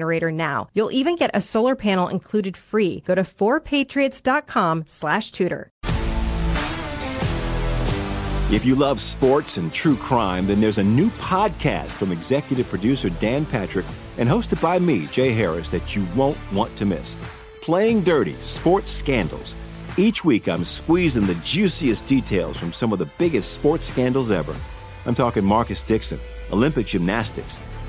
generator now. You'll even get a solar panel included free. Go to 4patriots.com slash tudor. If you love sports and true crime, then there's a new podcast from executive producer Dan Patrick and hosted by me, Jay Harris, that you won't want to miss. Playing Dirty Sports Scandals. Each week, I'm squeezing the juiciest details from some of the biggest sports scandals ever. I'm talking Marcus Dixon, Olympic gymnastics,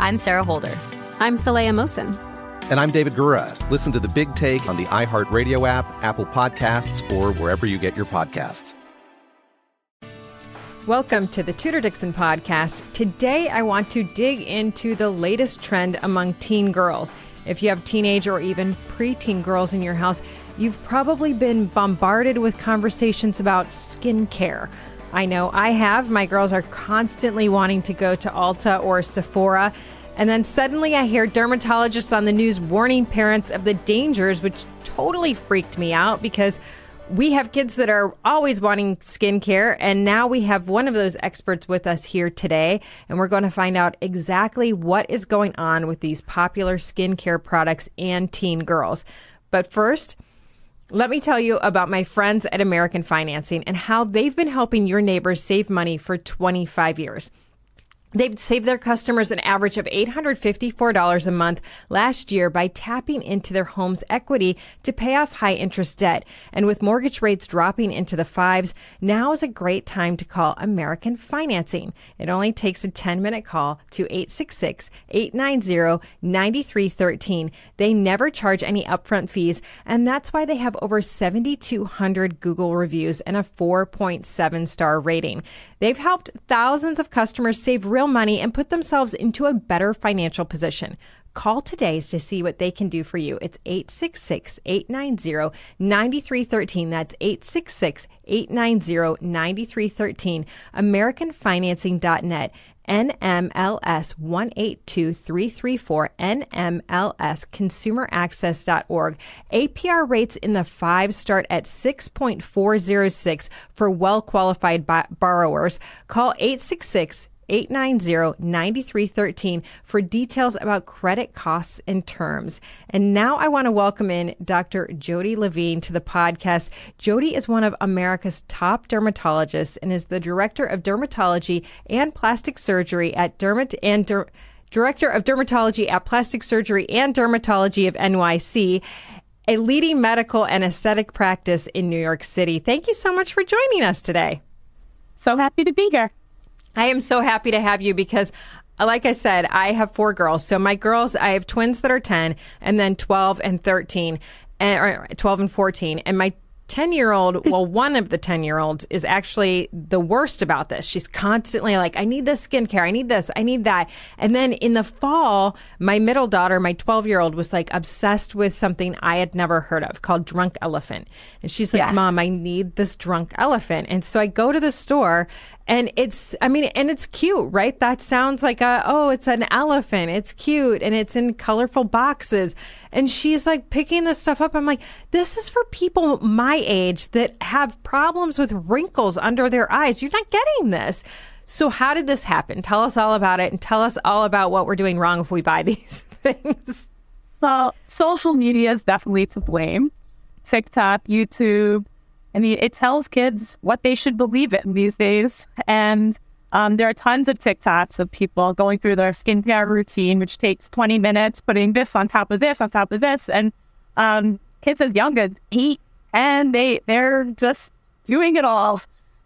I'm Sarah Holder. I'm Saleha Mohsin. And I'm David Gura. Listen to The Big Take on the iHeartRadio app, Apple Podcasts, or wherever you get your podcasts. Welcome to the Tudor Dixon podcast. Today, I want to dig into the latest trend among teen girls. If you have teenage or even preteen girls in your house, you've probably been bombarded with conversations about skincare. I know I have. My girls are constantly wanting to go to Ulta or Sephora. And then suddenly I hear dermatologists on the news warning parents of the dangers, which totally freaked me out because we have kids that are always wanting skincare, and now we have one of those experts with us here today, and we're going to find out exactly what is going on with these popular skincare products and teen girls. But first, let me tell you about my friends at American Financing and how they've been helping your neighbors save money for 25 years. They've saved their customers an average of $854 a month last year by tapping into their home's equity to pay off high interest debt. And with mortgage rates dropping into the fives, now is a great time to call American Financing. It only takes a 10 minute call to 866 890 9313. They never charge any upfront fees, and that's why they have over 7,200 Google reviews and a 4.7 star rating. They've helped thousands of customers save real money and put themselves into a better financial position. Call today to see what they can do for you. It's 866 890 9313. That's 866 890 9313. AmericanFinancing.net. NMLS 182334, NMLS consumeraccess.org. APR rates in the five start at 6.406 for well qualified borrowers. Call 866 890 9313 for details about credit costs and terms. And now I want to welcome in Dr. Jody Levine to the podcast. Jody is one of America's top dermatologists and is the director of dermatology and plastic surgery at Dermat and Der- Director of Dermatology at Plastic Surgery and Dermatology of NYC a leading medical and aesthetic practice in New York City. Thank you so much for joining us today. So happy to be here. I am so happy to have you because uh, like I said, I have four girls. So my girls, I have twins that are 10 and then 12 and 13 and 12 and 14 and my 10 year old, well, one of the 10 year olds is actually the worst about this. She's constantly like, I need this skincare. I need this. I need that. And then in the fall, my middle daughter, my 12 year old, was like obsessed with something I had never heard of called Drunk Elephant. And she's like, yes. Mom, I need this drunk elephant. And so I go to the store and it's, I mean, and it's cute, right? That sounds like a, oh, it's an elephant. It's cute and it's in colorful boxes. And she's like picking this stuff up. I'm like, this is for people my age that have problems with wrinkles under their eyes. You're not getting this. So, how did this happen? Tell us all about it and tell us all about what we're doing wrong if we buy these things. Well, social media is definitely to blame. TikTok, YouTube, I mean, it tells kids what they should believe in these days. And um, there are tons of TikToks of people going through their skincare routine, which takes 20 minutes, putting this on top of this, on top of this. And um, kids as young as eight, and they, they're just doing it all.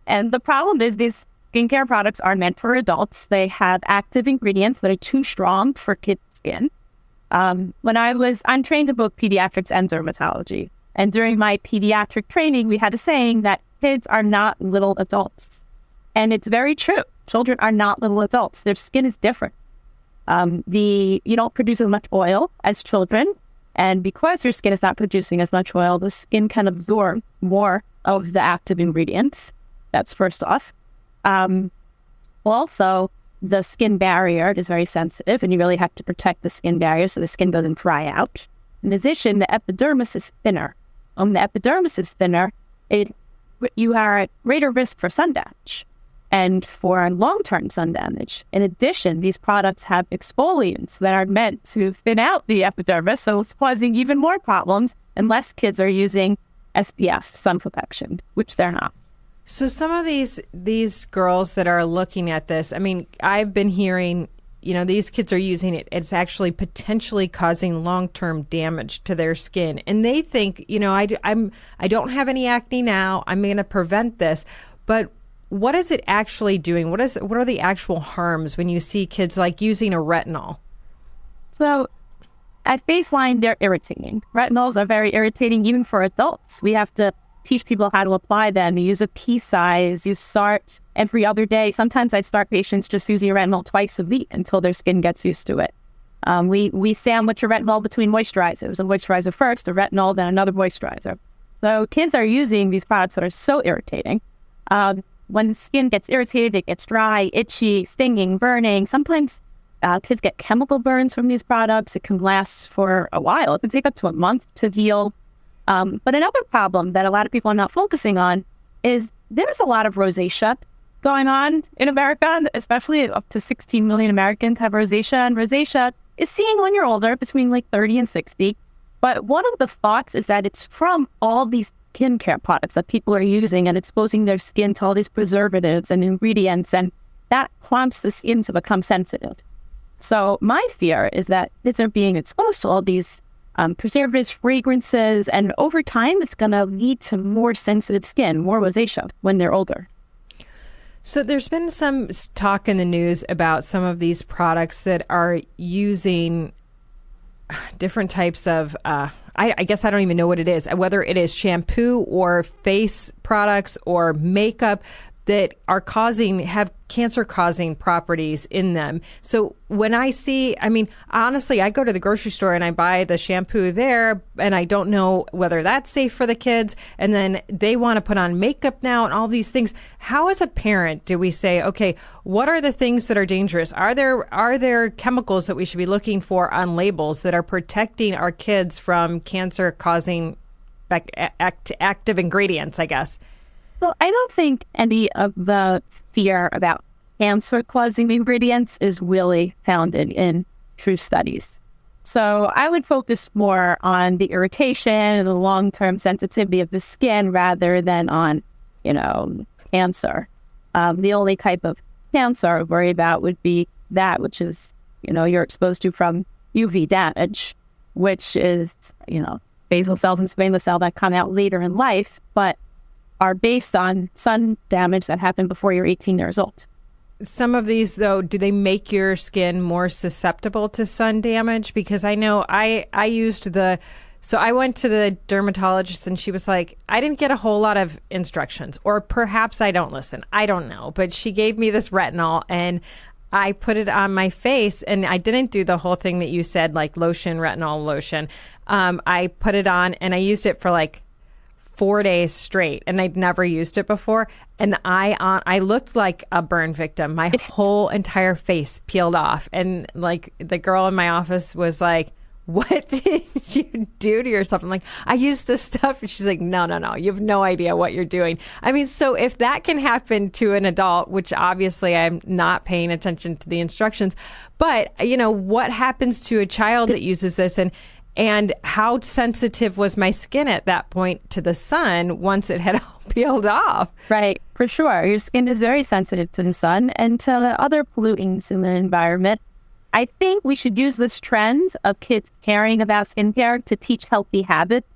And the problem is these skincare products are meant for adults. They have active ingredients that are too strong for kids' skin. Um, when I was, I'm trained in both pediatrics and dermatology. And during my pediatric training, we had a saying that kids are not little adults. And it's very true. Children are not little adults. Their skin is different. Um, the you don't produce as much oil as children, and because your skin is not producing as much oil, the skin can absorb more of the active ingredients. That's first off. Um, also, the skin barrier is very sensitive, and you really have to protect the skin barrier so the skin doesn't dry out. In addition, the epidermis is thinner, um, the epidermis is thinner, it, you are at greater risk for sun damage and for long term sun damage. In addition, these products have exfoliants that are meant to thin out the epidermis, so it's causing even more problems unless kids are using SPF, sun protection, which they're not. So some of these these girls that are looking at this, I mean, I've been hearing you know, these kids are using it. It's actually potentially causing long term damage to their skin. And they think, you know, I, I'm, I don't have any acne now. I'm going to prevent this. But what is it actually doing? What is what are the actual harms when you see kids like using a retinol? So at baseline, they're irritating. Retinols are very irritating even for adults. We have to teach people how to apply them. You use a pea size. You start every other day. Sometimes I start patients just using retinol twice a week until their skin gets used to it. Um, we we sandwich a retinol between moisturizers. A moisturizer first, a retinol, then another moisturizer. So kids are using these products that are so irritating. Um, when the skin gets irritated, it gets dry, itchy, stinging, burning. Sometimes uh, kids get chemical burns from these products. It can last for a while. It can take up to a month to heal. Um, but another problem that a lot of people are not focusing on is there's a lot of rosacea going on in America, especially up to 16 million Americans have rosacea. And rosacea is seen when you're older, between like 30 and 60. But one of the thoughts is that it's from all these skincare products that people are using and exposing their skin to all these preservatives and ingredients, and that prompts the skin to become sensitive. So my fear is that kids are being exposed to all these um, preservatives, fragrances, and over time, it's going to lead to more sensitive skin, more rosacea when they're older. So there's been some talk in the news about some of these products that are using different types of. Uh, I, I, guess I don't even know what it is, whether it is shampoo or face products or makeup, that are causing have cancer causing properties in them. So when I see, I mean, honestly, I go to the grocery store and I buy the shampoo there and I don't know whether that's safe for the kids and then they want to put on makeup now and all these things. How as a parent do we say, okay, what are the things that are dangerous? Are there are there chemicals that we should be looking for on labels that are protecting our kids from cancer causing act, active ingredients, I guess? Well, I don't think any of the fear about cancer causing ingredients is really founded in true studies. So I would focus more on the irritation and the long term sensitivity of the skin rather than on, you know, cancer. Um, the only type of cancer I worry about would be that which is, you know, you're exposed to from UV damage, which is, you know, basal cells and squamous cell that come out later in life. But are based on sun damage that happened before you're 18 years old. Some of these, though, do they make your skin more susceptible to sun damage? Because I know I I used the So I went to the dermatologist and she was like, I didn't get a whole lot of instructions, or perhaps I don't listen. I don't know. But she gave me this retinol and I put it on my face and I didn't do the whole thing that you said, like lotion, retinol lotion. Um, I put it on and I used it for like four days straight and I'd never used it before. And I on I looked like a burn victim. My whole entire face peeled off. And like the girl in my office was like, what did you do to yourself? I'm like, I used this stuff. And she's like, no, no, no. You have no idea what you're doing. I mean, so if that can happen to an adult, which obviously I'm not paying attention to the instructions, but you know, what happens to a child that uses this and and how sensitive was my skin at that point to the sun once it had all peeled off? Right, for sure. Your skin is very sensitive to the sun and to the other pollutants in the environment. I think we should use this trend of kids caring about skincare to teach healthy habits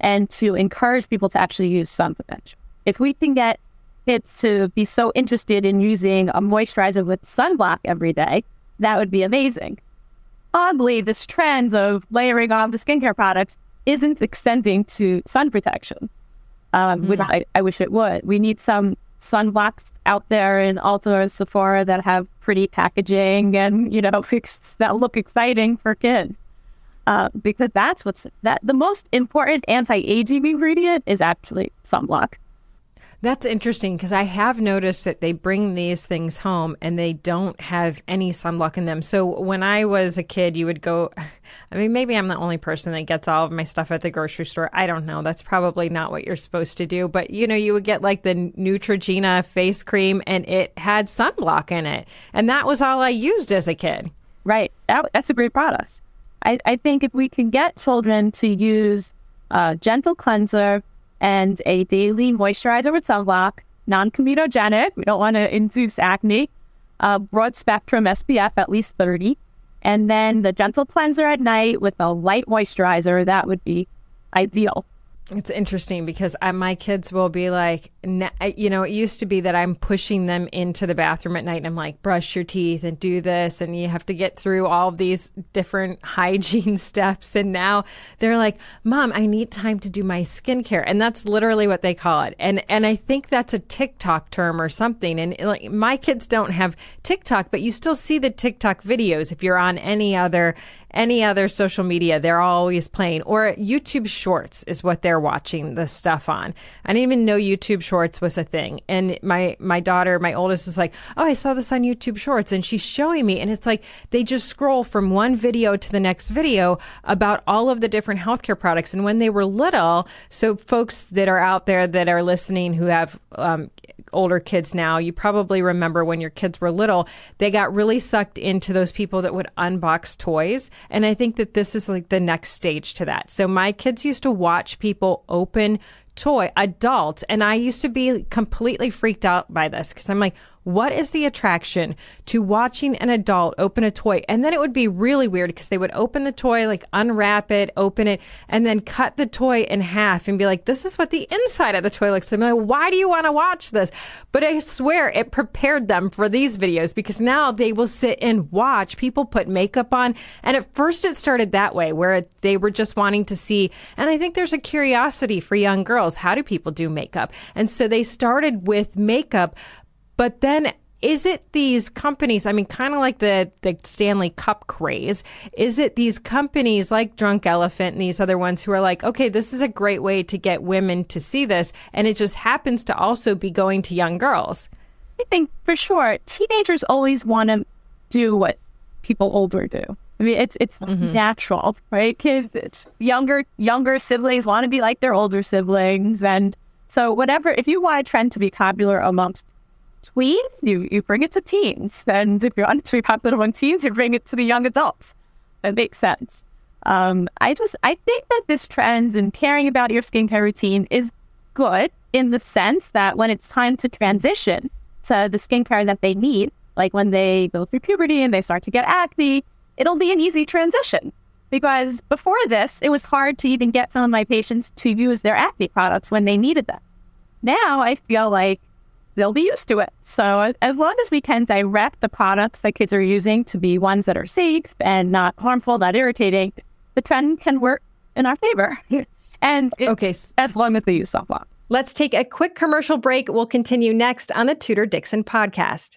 and to encourage people to actually use sun protection. If we can get kids to be so interested in using a moisturizer with sunblock every day, that would be amazing oddly, this trend of layering on the skincare products isn't extending to sun protection, um, mm which I, I, wish it would. We need some sunblocks out there in Ulta or Sephora that have pretty packaging and, you know, that look exciting for kids. Uh, because that's what's that the most important anti-aging ingredient is actually sunblock. That's interesting because I have noticed that they bring these things home and they don't have any sunblock in them. So when I was a kid, you would go, I mean, maybe I'm the only person that gets all of my stuff at the grocery store. I don't know. That's probably not what you're supposed to do. But, you know, you would get like the Neutrogena face cream and it had sunblock in it. And that was all I used as a kid. Right. That, that's a great product. I, I think if we can get children to use a gentle cleanser, and a daily moisturizer with sunblock, non comedogenic. We don't want to induce acne. Broad spectrum SPF at least 30. And then the gentle cleanser at night with a light moisturizer. That would be ideal. It's interesting because I, my kids will be like, you know, it used to be that I'm pushing them into the bathroom at night and I'm like, brush your teeth and do this. And you have to get through all of these different hygiene steps. And now they're like, mom, I need time to do my skincare. And that's literally what they call it. And, and I think that's a TikTok term or something. And like my kids don't have TikTok, but you still see the TikTok videos if you're on any other any other social media, they're always playing. Or YouTube Shorts is what they're watching the stuff on. I didn't even know YouTube Shorts was a thing. And my my daughter, my oldest, is like, "Oh, I saw this on YouTube Shorts," and she's showing me, and it's like they just scroll from one video to the next video about all of the different healthcare products. And when they were little, so folks that are out there that are listening who have um, older kids now, you probably remember when your kids were little, they got really sucked into those people that would unbox toys. And I think that this is like the next stage to that. So my kids used to watch people open toy, adults And I used to be completely freaked out by this because I'm like, what is the attraction to watching an adult open a toy? And then it would be really weird because they would open the toy, like unwrap it, open it, and then cut the toy in half and be like, this is what the inside of the toy looks like. I'm like, why do you want to watch this? But I swear it prepared them for these videos because now they will sit and watch people put makeup on. And at first it started that way where they were just wanting to see. And I think there's a curiosity for young girls. How do people do makeup? And so they started with makeup, but then is it these companies? I mean, kind of like the the Stanley Cup craze. Is it these companies like Drunk Elephant and these other ones who are like, okay, this is a great way to get women to see this, and it just happens to also be going to young girls. I think for sure, teenagers always want to do what people older do. I mean, it's it's mm-hmm. natural, right? Kids, younger younger siblings want to be like their older siblings, and so whatever. If you want a trend to be popular amongst tweens, you, you bring it to teens. And if you want it to be popular among teens, you bring it to the young adults. That makes sense. Um, I just I think that this trend and caring about your skincare routine is good in the sense that when it's time to transition to the skincare that they need, like when they go through puberty and they start to get acne, it'll be an easy transition. Because before this, it was hard to even get some of my patients to use their acne products when they needed them. Now I feel like they'll be used to it. So uh, as long as we can direct the products that kids are using to be ones that are safe and not harmful, not irritating, the trend can work in our favor. and it, Okay. as long as they use sunblock. Let's take a quick commercial break. We'll continue next on the Tudor Dixon podcast.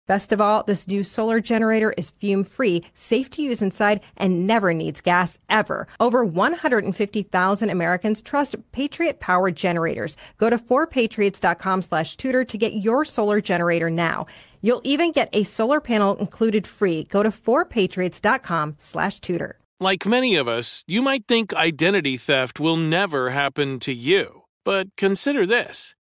Best of all, this new solar generator is fume free, safe to use inside, and never needs gas ever. Over 150,000 Americans trust Patriot Power generators. Go to 4patriots.com slash tudor to get your solar generator now. You'll even get a solar panel included free. Go to 4patriots.com slash tudor. Like many of us, you might think identity theft will never happen to you. But consider this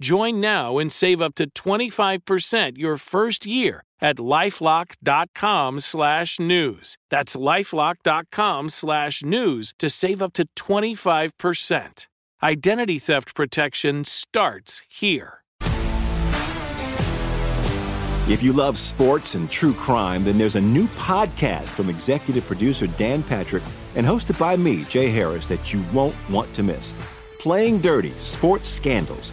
Join now and save up to 25% your first year at lifelock.com slash news. That's lifelock.com slash news to save up to 25%. Identity theft protection starts here. If you love sports and true crime, then there's a new podcast from executive producer Dan Patrick and hosted by me, Jay Harris, that you won't want to miss. Playing Dirty Sports Scandals.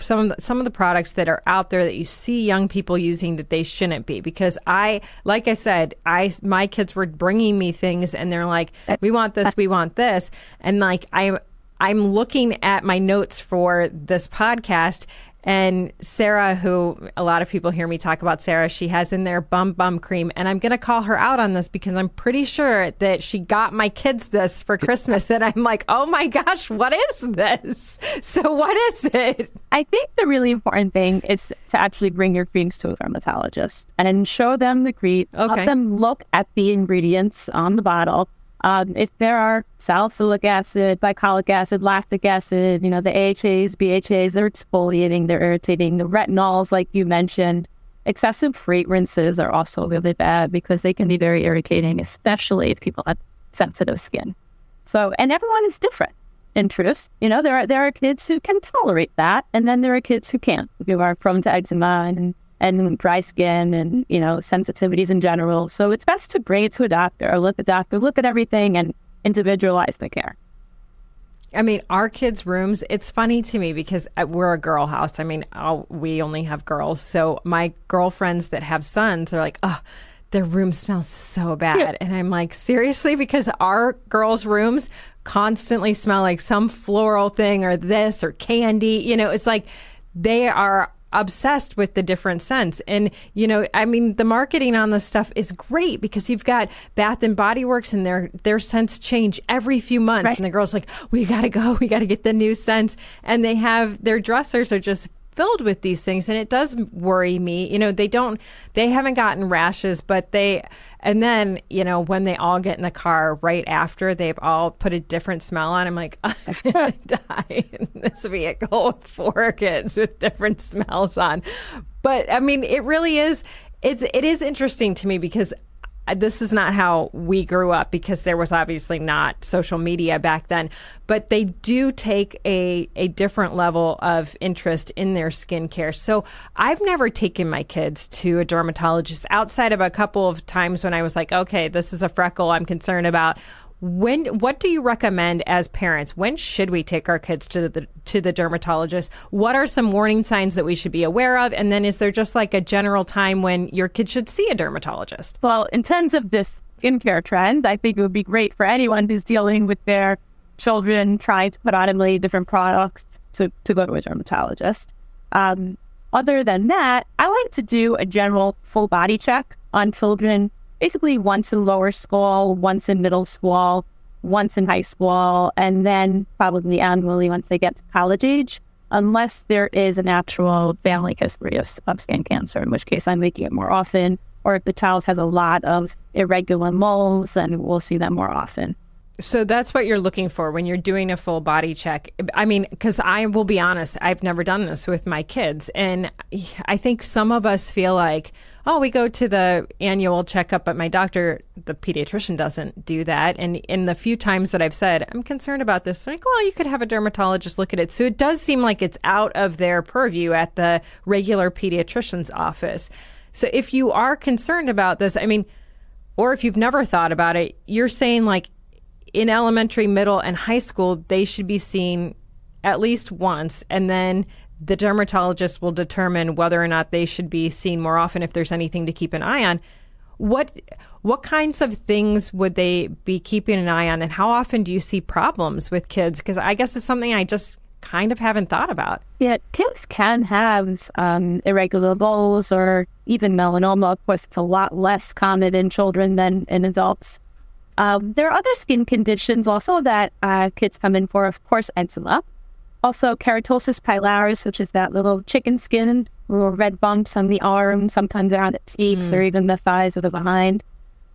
some of the, some of the products that are out there that you see young people using that they shouldn't be? Because I, like I said, I my kids were bringing me things, and they're like, "We want this, we want this," and like I'm I'm looking at my notes for this podcast. And Sarah, who a lot of people hear me talk about Sarah, she has in there bum bum cream. And I'm going to call her out on this because I'm pretty sure that she got my kids this for Christmas. and I'm like, oh my gosh, what is this? So, what is it? I think the really important thing is to actually bring your creams to a dermatologist and show them the cream. Okay. Let them look at the ingredients on the bottle Um, if there are salicylic acid, glycolic acid, lactic acid, you know, the AHAs, BHAs, they're exfoliating, they're irritating. The retinols, like you mentioned, excessive fragrances are also really bad because they can be very irritating, especially if people have sensitive skin. So, and everyone is different in truth. You know, there are there are kids who can tolerate that, and then there are kids who can't, who are prone to eczema and and dry skin and you know sensitivities in general. So it's best to bring it to a doctor or let the doctor look at everything and individualize the care. I mean, our kids' rooms, it's funny to me because uh, we're a girl house. I mean, I'll, we only have girls. So my girlfriends that have sons are like, oh, their room smells so bad. And I'm like, seriously? Because our girls' rooms constantly smell like some floral thing or this or candy. You know, it's like they are obsessed with the different scents. And you know i mean the marketing on this stuff is great because you've got bath and body works and their their scents change every few months. Right. and the girls like we gotta go. We gotta get the new scents. And they have their dressers are just filled with these things. And it does worry me. You know they don't they haven't gotten rashes but they and then you know when they all get in the car right after they've all put a different smell on i'm like i'm die in this vehicle with four kids with different smells on. But i mean it really is it's it is interesting to me because this is not how we grew up because there was obviously not social media back then, but they do take a, a different level of interest in their skincare. So I've never taken my kids to a dermatologist outside of a couple of times when I was like, okay, this is a freckle I'm concerned about when what do you recommend as parents? When should we take our kids to the to the dermatologist? What are some warning signs that we should be aware of? And then is there just like a general time when your kid should see a dermatologist? Well in terms of this skincare trend i think it would be great for anyone who's dealing with their children trying to put on a million different products to, to go to a dermatologist. Um, other than that i like to do a general full body check on children basically once in lower school, once in middle school, once in high school, and then probably annually once they get to college age, unless there is an actual family history of, of skin cancer, in which case I'm making it more often, or if the child has a lot of irregular moles, then we'll see them more often. So that's what you're looking for when you're doing a full body check. I mean, because I will be honest, I've never done this with my kids. And I think some of us feel like, oh, we go to the annual checkup, but my doctor, the pediatrician, doesn't do that. And in the few times that I've said, I'm concerned about this, they're like, well, you could have a dermatologist look at it. So it does seem like it's out of their purview at the regular pediatrician's office. So if you are concerned about this, I mean, or if you've never thought about it, you're saying like in elementary, middle, and high school, they should be seen at least once, and then the dermatologist will determine whether or not they should be seen more often if there's anything to keep an eye on. What what kinds of things would they be keeping an eye on, and how often do you see problems with kids? Because I guess it's something I just kind of haven't thought about. Yeah, kids can have um, irregular moles or even melanoma. Of course, it's a lot less common in children than in adults. Um, there are other skin conditions also that uh, kids come in for, of course, eczema. Also, keratosis pilaris, which is that little chicken skin, little red bumps on the arm, sometimes around the cheeks mm. or even the thighs or the behind.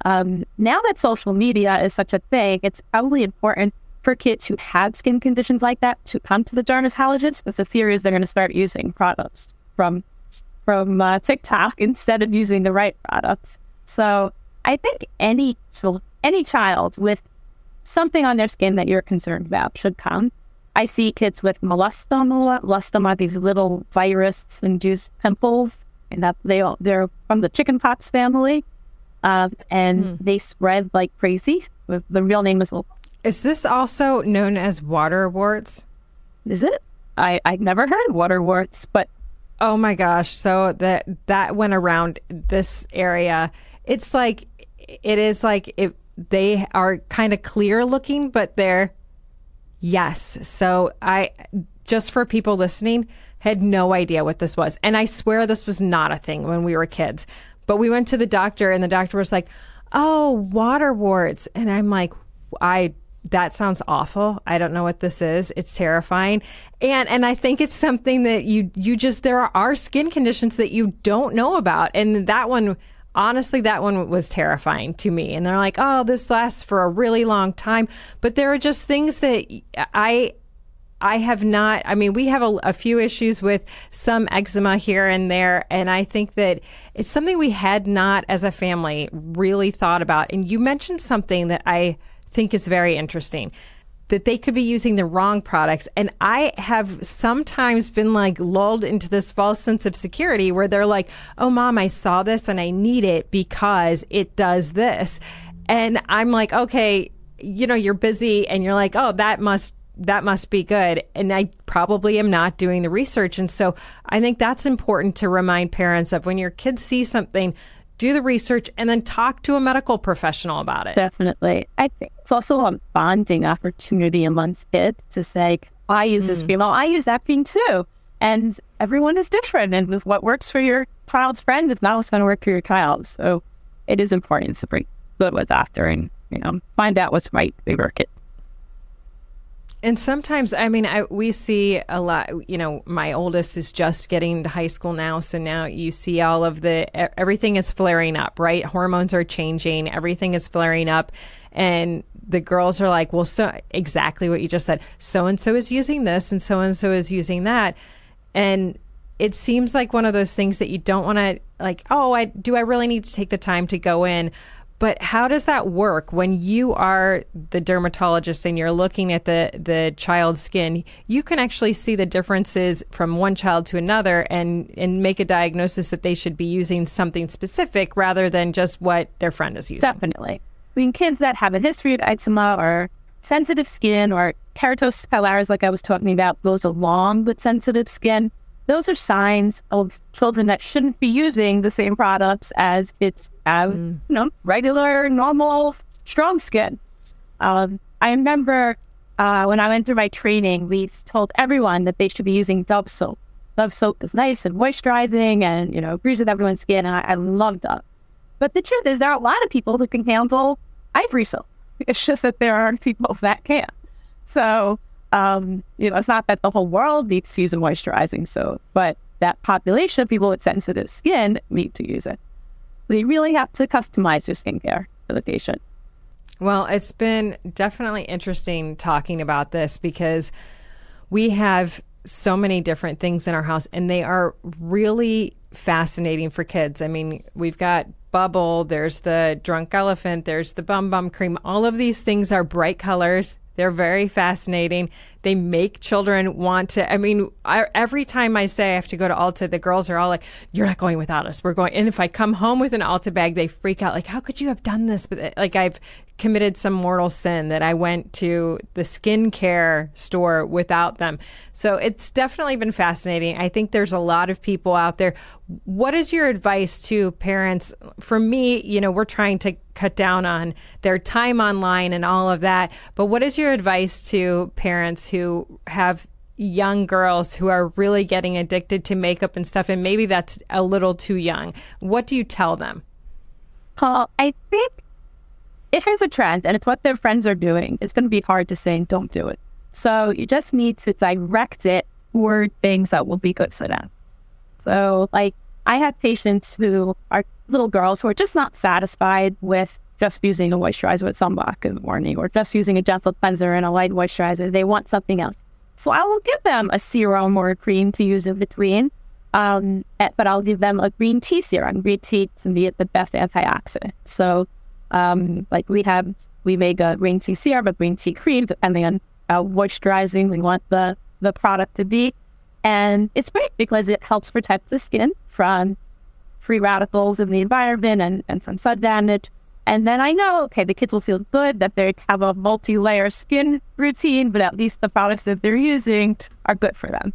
Um, now that social media is such a thing, it's probably important for kids who have skin conditions like that to come to the dermatologist. Because the fear is they're going to start using products from from uh, TikTok instead of using the right products. So I think any so any child with something on their skin that you're concerned about should come. I see kids with molluscum. Molluscum are these little virus-induced pimples, and that they all, they're from the chickenpox family, uh, and mm. they spread like crazy. The real name is. Is this also known as water warts? Is it? I I never heard of water warts, but oh my gosh! So that that went around this area. It's like it is like it they are kind of clear looking, but they're yes. So I just for people listening had no idea what this was. And I swear this was not a thing when we were kids. But we went to the doctor and the doctor was like, "Oh, water warts." And I'm like, "I that sounds awful. I don't know what this is. It's terrifying. And and I think it's something that you you just there are skin conditions that you don't know about. And that one honestly, that one was terrifying to me. And they're like, oh, this lasts for a really long time. But there are just things that I. I have not. I mean, we have a, a, few issues with some eczema here and there, and I think that it's something we had not, as a family, really thought about. And you mentioned something that I think is very interesting that they could be using the wrong products. And I have sometimes been like lulled into this false sense of security where they're like, oh, mom, I saw this and I need it because it does this. And I'm like, okay, you know, you're busy and you're like, oh, that must that must be good. And I probably am not doing the research. And so I think that's important to remind parents of when your kids see something, do the research, and then talk to a medical professional about it. Definitely. I think it's also a bonding opportunity amongst kids to say, I use mm. this cream. Oh, I use that cream too. And everyone is different. And with what works for your child's friend is not what's going to work for your child. So it is important to bring good with doctor and, you know, find out what's right for your kid. And sometimes, I mean, I, we see a lot. You know, my oldest is just getting to high school now, so now you see all of the everything is flaring up, right? Hormones are changing, everything is flaring up, and the girls are like, "Well, so exactly what you just said. So and so is using this, and so and so is using that," and it seems like one of those things that you don't want to like. Oh, I do. I really need to take the time to go in but how does that work when you are the dermatologist and you're looking at the, the child's skin? You can actually see the differences from one child to another and, and make a diagnosis that they should be using something specific rather than just what their friend is using. Definitely. I mean, kids that have a history of eczema or sensitive skin or keratosis pilaris, like I was talking about, goes along with sensitive skin those are signs of children that shouldn't be using the same products as its mm. you know, regular, normal, strong skin. Um, I remember uh, when I went through my training, we told everyone that they should be using Dove soap. Dove soap is nice and moisturizing and, you know, agrees with everyone's skin. And I, I love Dove. But the truth is, there are a lot of people who can handle ivory soap. It's just that there are people that can't. So um, you know, it's not that the whole world needs to use a moisturizing soap, but that population of people with sensitive skin need to use it. They really have to customize their skincare for the patient. Well, it's been definitely interesting talking about this because we have so many different things in our house and they are really fascinating for kids. I mean, we've got bubble, there's the drunk elephant, there's the bum bum cream. All of these things are bright colors they're very fascinating. They make children want to. I mean, I, every time I say I have to go to Ulta, the girls are all like, "You're not going without us. We're going." And if I come home with an Ulta bag, they freak out. Like, how could you have done this? But uh, like, I've committed some mortal sin that I went to the skincare store without them. So it's definitely been fascinating. I think there's a lot of people out there. What is your advice to parents? For me, you know, we're trying to cut down on their time online and all of that. But what is your advice to parents who have young girls who are really getting addicted to makeup and stuff, and maybe that's a little too young? What do you tell them? Paul, I think if it's a trend and it's what their friends are doing, it's going to be hard to say, don't do it. So you just need to direct it toward things that will be good for them. So, like, I have patients who are little girls who are just not satisfied with just using a moisturizer with sunblock in the morning or just using a gentle cleanser and a light moisturizer. They want something else. So I will give them a serum or a cream to use in between. Um, eh, but I'll give them a green tea serum. Green tea to be the best antioxidant. So, um, like we have, we make a green tea serum, a green tea cream, depending on how moisturizing we want the, the product to be. And it's great because it helps protect the skin from free radicals in the environment and, and some sun damage. And then I know, okay, the kids will feel good that they have a multi layer skin routine, but at least the products that they're using are good for them.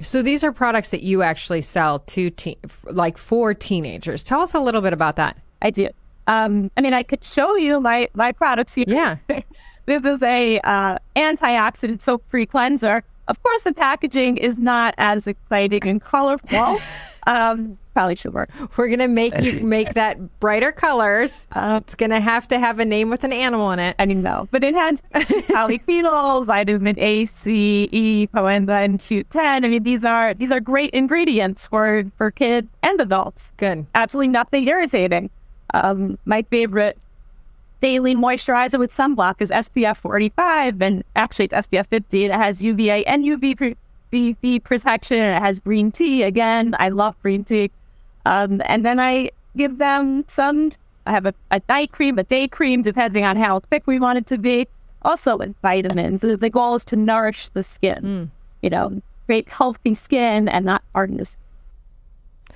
So these are products that you actually sell to teen, like for teenagers. Tell us a little bit about that. I do. Um, I mean, I could show you my my products. Yeah. this is a uh, antioxidant soap free cleanser Of course, the packaging is not as exciting and colorful. um, probably should work. We're gonna make you make that brighter colors. Uh, it's gonna have to have a name with an animal in it. I didn't know, but it had polyphenols, vitamin A, C, E, coenzyme Q10. I mean, these are these are great ingredients for for kids and adults. Good. Absolutely nothing irritating. Um, my favorite daily moisturizer with sunblock is SPF 45, and actually it's SPF 50. It has UVA and UV UVB protection. and It has green tea. Again, I love green tea. Um, and then I give them some. I have a, a night cream, a day cream, depending on how thick we want it to be. Also with vitamins. The, the goal is to nourish the skin. Mm. You know, create healthy skin and not hardness.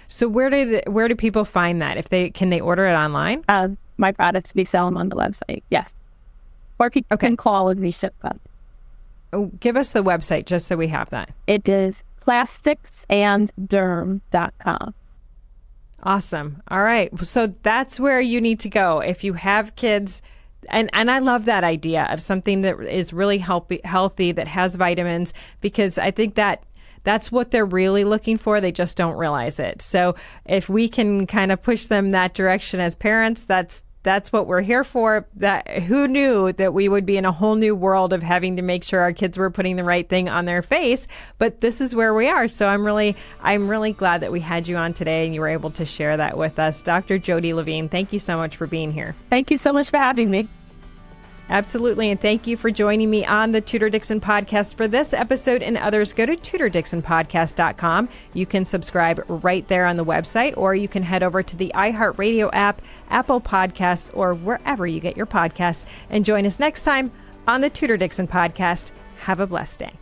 So where do the, where do people find that? If they can they order it online? Um, my products, we sell them on the website. Yes. Or people okay. can call and we ship them. Oh, give us the website just so we have that. It is plasticsandderm.com. Awesome. All right. So that's where you need to go if you have kids. And and I love that idea of something that is really healthy, healthy that has vitamins because I think that that's what they're really looking for. They just don't realize it. So if we can kind of push them that direction as parents, that's that's what we're here for. That who knew that we would be in a whole new world of having to make sure our kids were putting the right thing on their face. But this is where we are. So I'm really I'm really glad that we had you on today and you were able to share that with us. Dr. Jody Levine, thank you so much for being here. Thank you so much for having me. Absolutely. And thank you for joining me on the Tudor Dixon podcast for this episode and others. Go to tudordixonpodcast.com. You can subscribe right there on the website, or you can head over to the iHeartRadio app, Apple Podcasts, or wherever you get your podcasts. And join us next time on the Tudor Dixon podcast. Have a blessed day.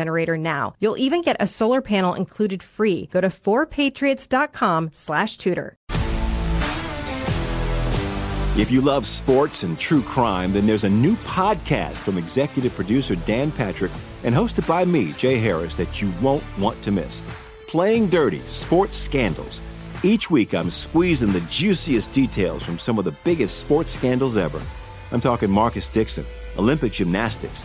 generator now. You'll even get a solar panel included free. Go to 4patriots.com slash tudor. If you love sports and true crime, then there's a new podcast from executive producer Dan Patrick and hosted by me, Jay Harris, that you won't want to miss. Playing Dirty Sports Scandals. Each week, I'm squeezing the juiciest details from some of the biggest sports scandals ever. I'm talking Marcus Dixon, Olympic gymnastics,